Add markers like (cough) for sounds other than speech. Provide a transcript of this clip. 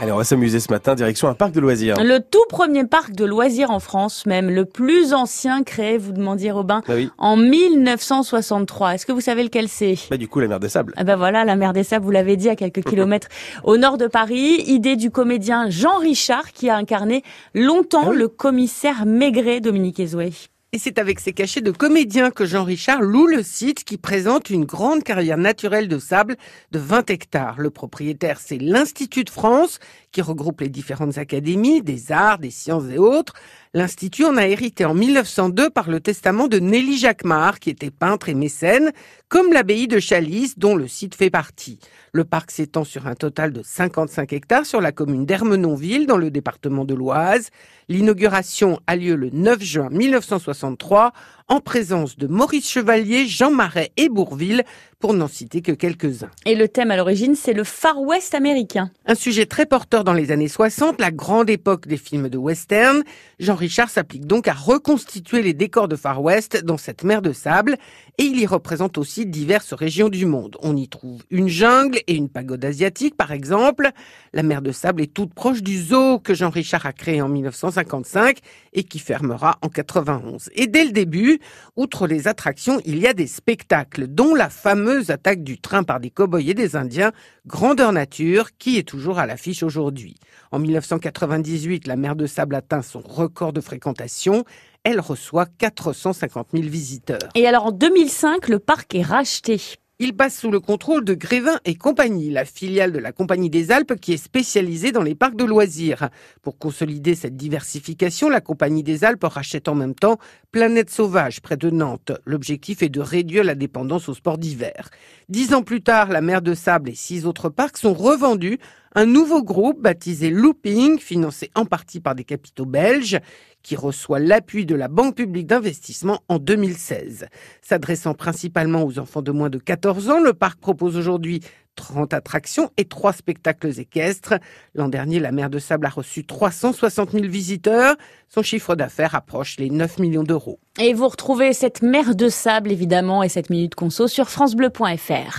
Allez, on va s'amuser ce matin, direction un parc de loisirs. Le tout premier parc de loisirs en France, même le plus ancien créé, vous demandiez Robin, Ah oui. en 1963. Est-ce que vous savez lequel c'est? Bah, du coup, la mer de sable. ah ben voilà, la mer des Sables, vous l'avez dit, à quelques (laughs) kilomètres au nord de Paris. Idée du comédien Jean Richard qui a incarné longtemps Ah oui. le commissaire Maigret, Dominique Ezoué. Et c'est avec ses cachets de comédien que Jean-Richard loue le site qui présente une grande carrière naturelle de sable de 20 hectares. Le propriétaire, c'est l'Institut de France qui regroupe les différentes académies des arts, des sciences et autres. L'Institut en a hérité en 1902 par le testament de Nelly Jacquemart, qui était peintre et mécène, comme l'abbaye de Chalice, dont le site fait partie. Le parc s'étend sur un total de 55 hectares sur la commune d'Ermenonville, dans le département de l'Oise. L'inauguration a lieu le 9 juin 1963, en présence de Maurice Chevalier, Jean Marais et Bourville, pour n'en citer que quelques-uns. Et le thème à l'origine, c'est le Far West américain. Un sujet très porteur dans les années 60, la grande époque des films de western. Jean Richard s'applique donc à reconstituer les décors de Far West dans cette mer de sable et il y représente aussi diverses régions du monde. On y trouve une jungle et une pagode asiatique par exemple. La mer de sable est toute proche du zoo que Jean Richard a créé en 1955 et qui fermera en 91. Et dès le début, outre les attractions, il y a des spectacles dont la fameuse attaque du train par des cow-boys et des indiens grandeur nature qui est toujours à l'affiche aujourd'hui. En 1998, la mer de Sable atteint son record de fréquentation. Elle reçoit 450 000 visiteurs. Et alors en 2005, le parc est racheté. Il passe sous le contrôle de Grévin et compagnie, la filiale de la Compagnie des Alpes qui est spécialisée dans les parcs de loisirs. Pour consolider cette diversification, la Compagnie des Alpes rachète en même temps Planète Sauvage près de Nantes. L'objectif est de réduire la dépendance aux sports d'hiver. Dix ans plus tard, la mer de Sable et six autres parcs sont revendus un nouveau groupe baptisé Looping, financé en partie par des capitaux belges, qui reçoit l'appui de la Banque publique d'investissement en 2016. S'adressant principalement aux enfants de moins de 14 ans, le parc propose aujourd'hui 30 attractions et 3 spectacles équestres. L'an dernier, la mer de Sable a reçu 360 000 visiteurs. Son chiffre d'affaires approche les 9 millions d'euros. Et vous retrouvez cette mer de sable, évidemment, et cette minute conso sur francebleu.fr.